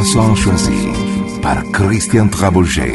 Sont choisis par Christian Trabouget.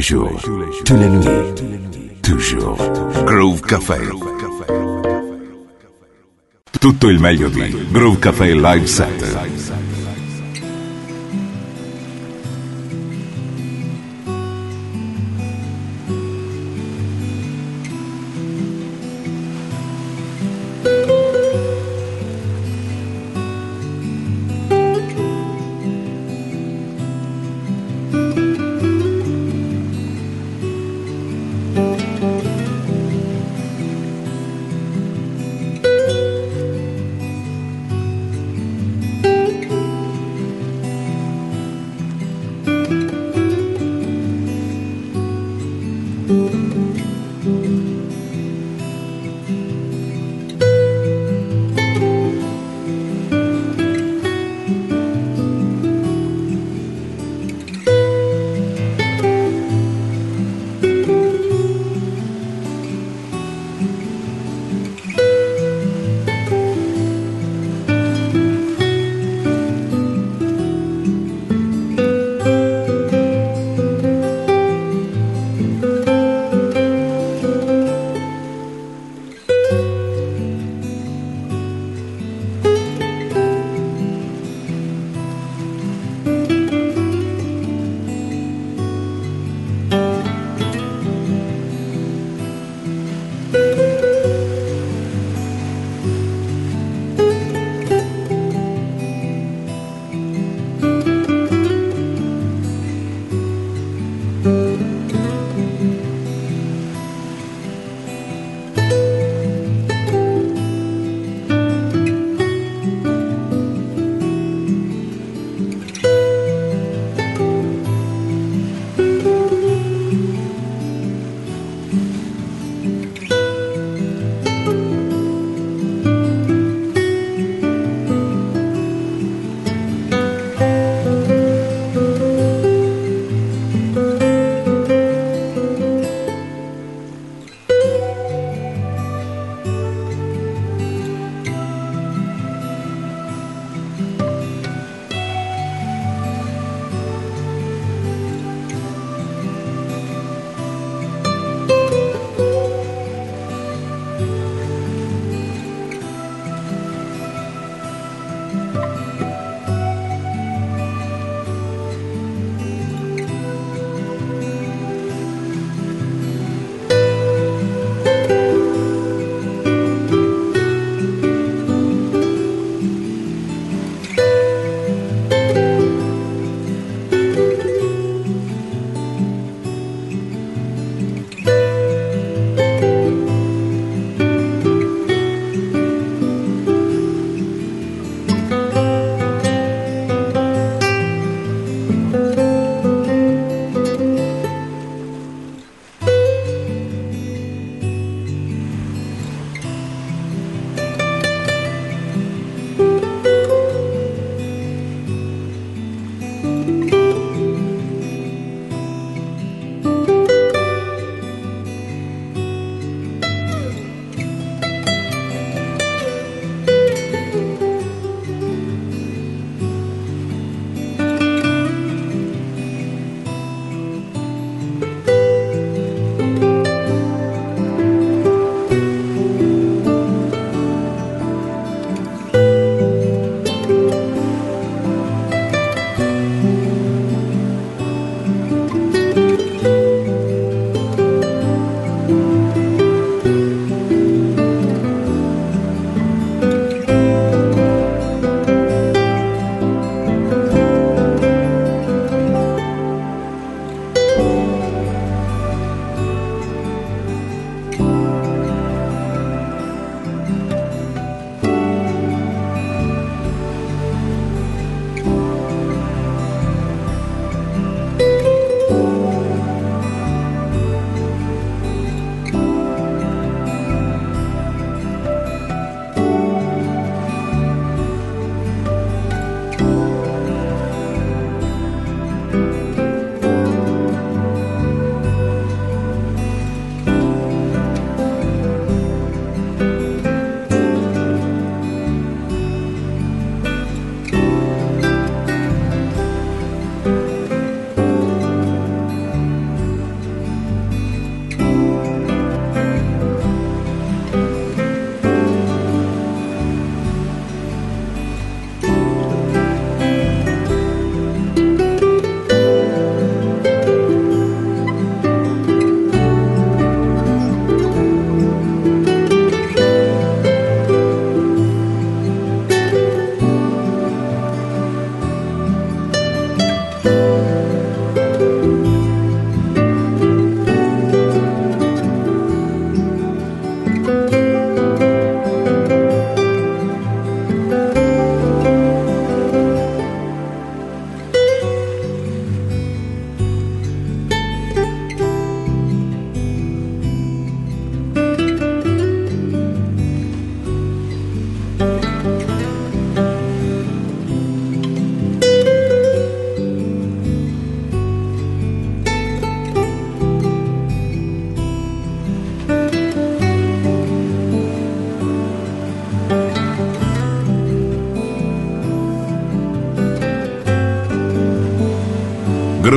les jours, tous les nuits, toujours. Groove Café. Tutto il meglio di Groove Café Live Set.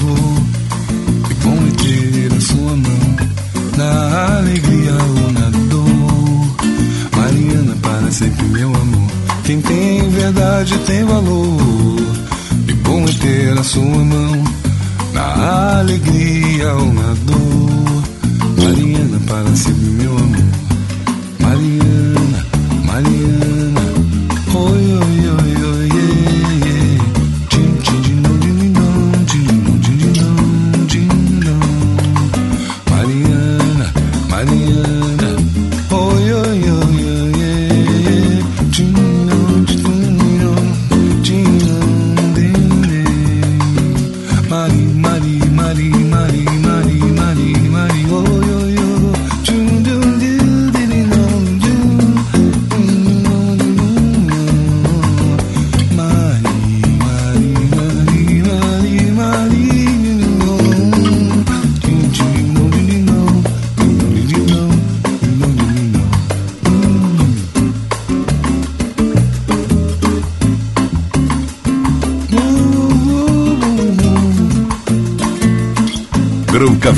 favor e vão a sua mão na alegria ou na dor. Mariana, para sempre, meu amor. Quem tem verdade tem valor. E bom é ter a sua mão na alegria ou na dor. Mariana, para sempre, meu amor.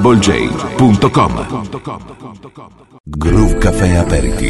www.troublej.com Groove Café Aperitif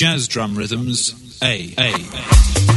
Jazz drum rhythms A. A. A.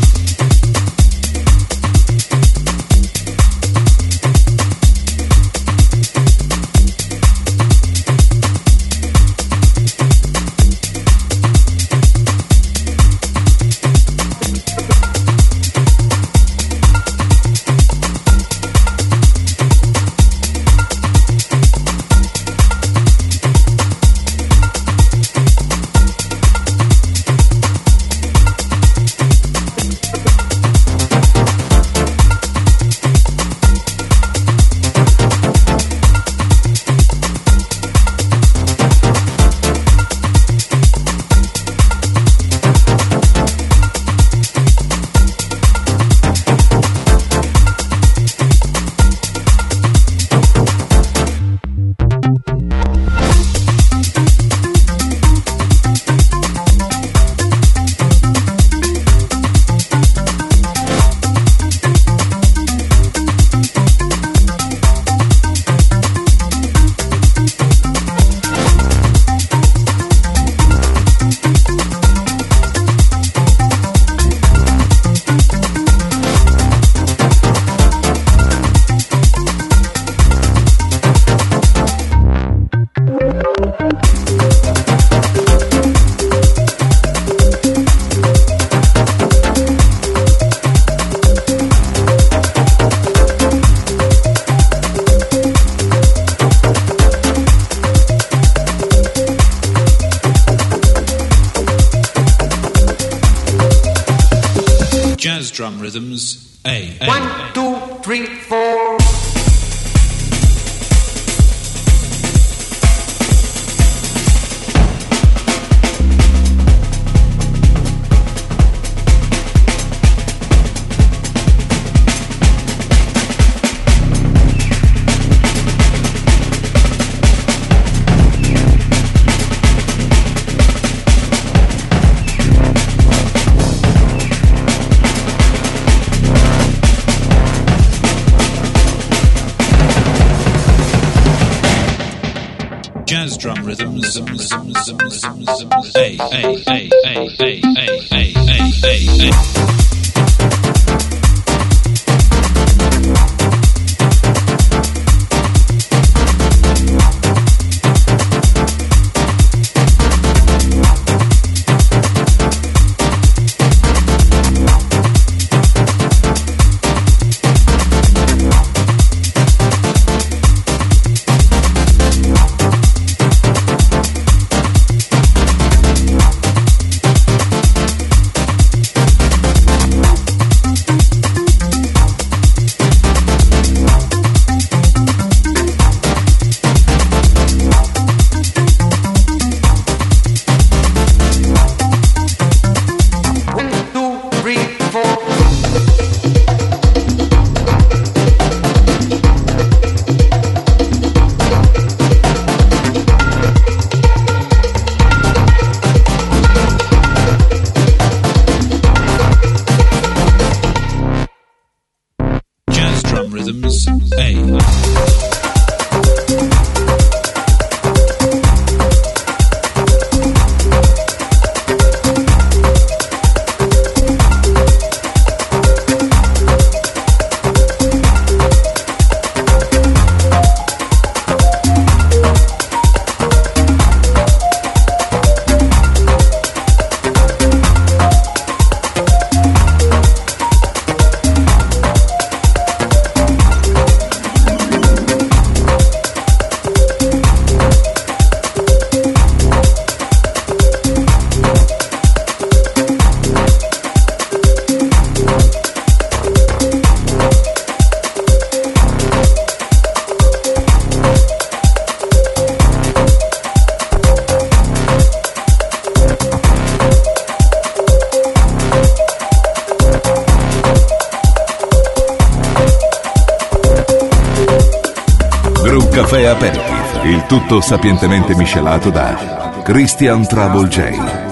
tutto sapientemente miscelato da Christian Trouble J.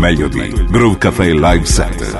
Melody, Groove Café Live Center.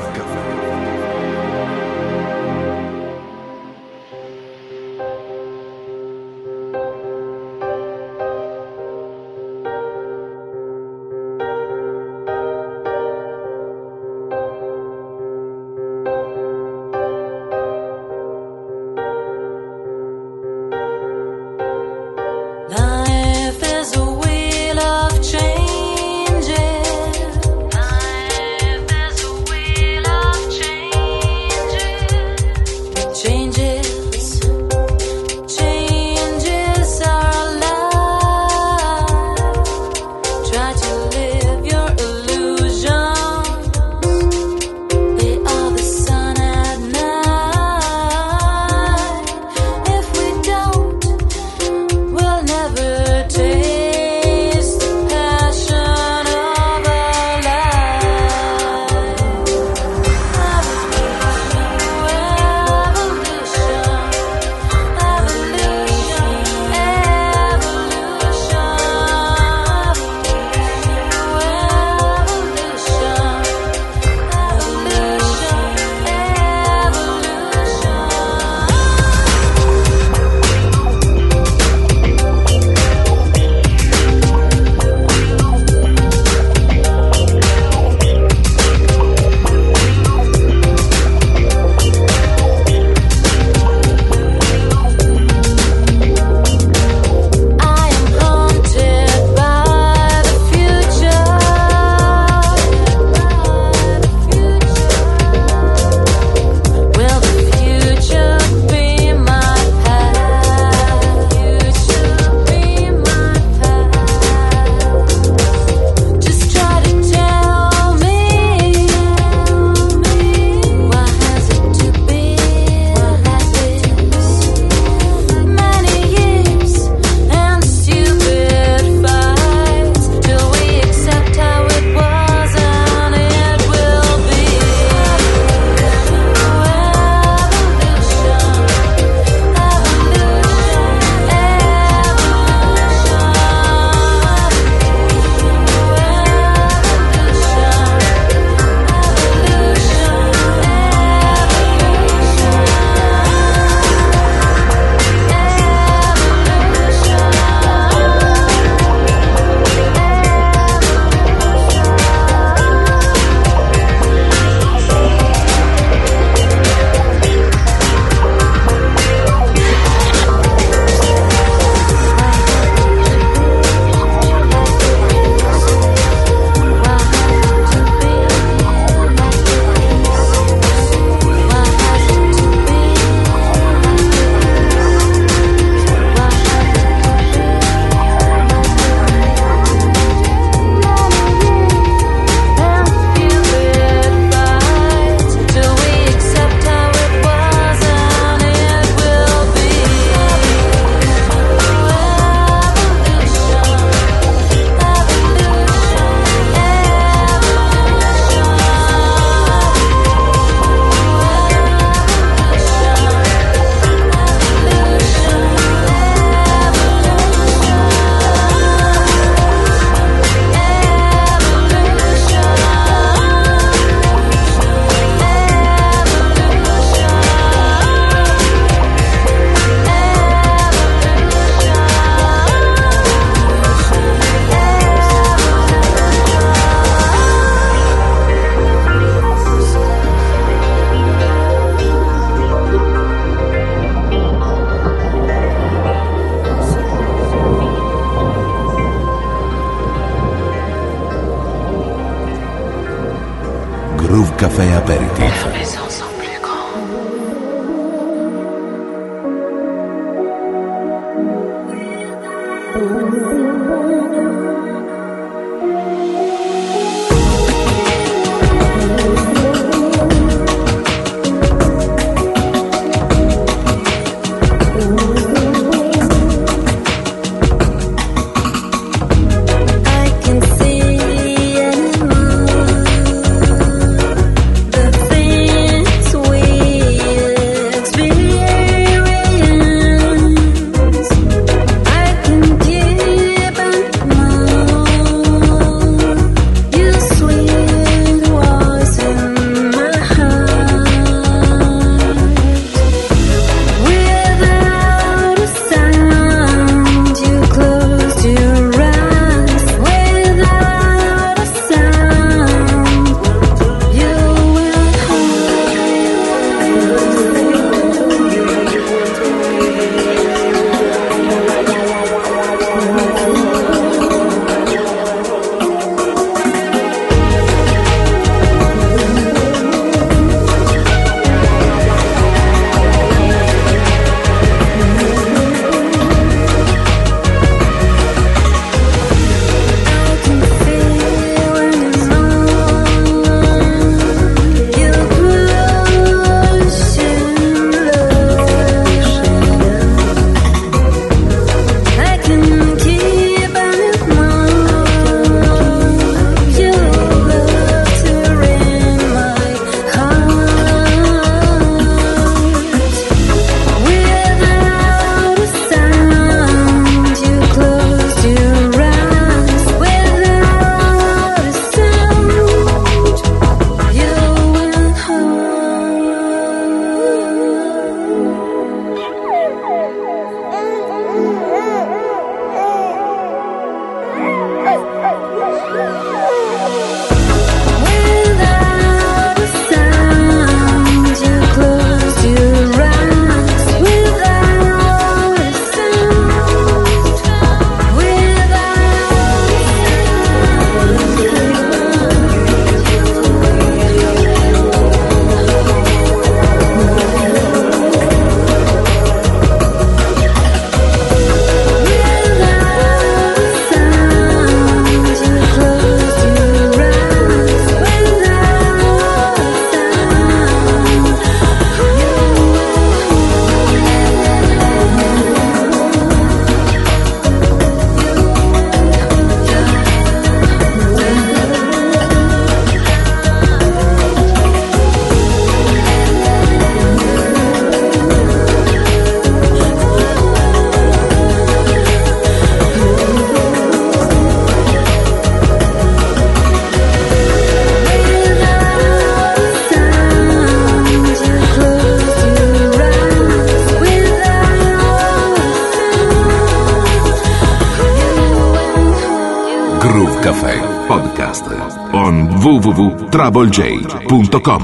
TroubleJ.com.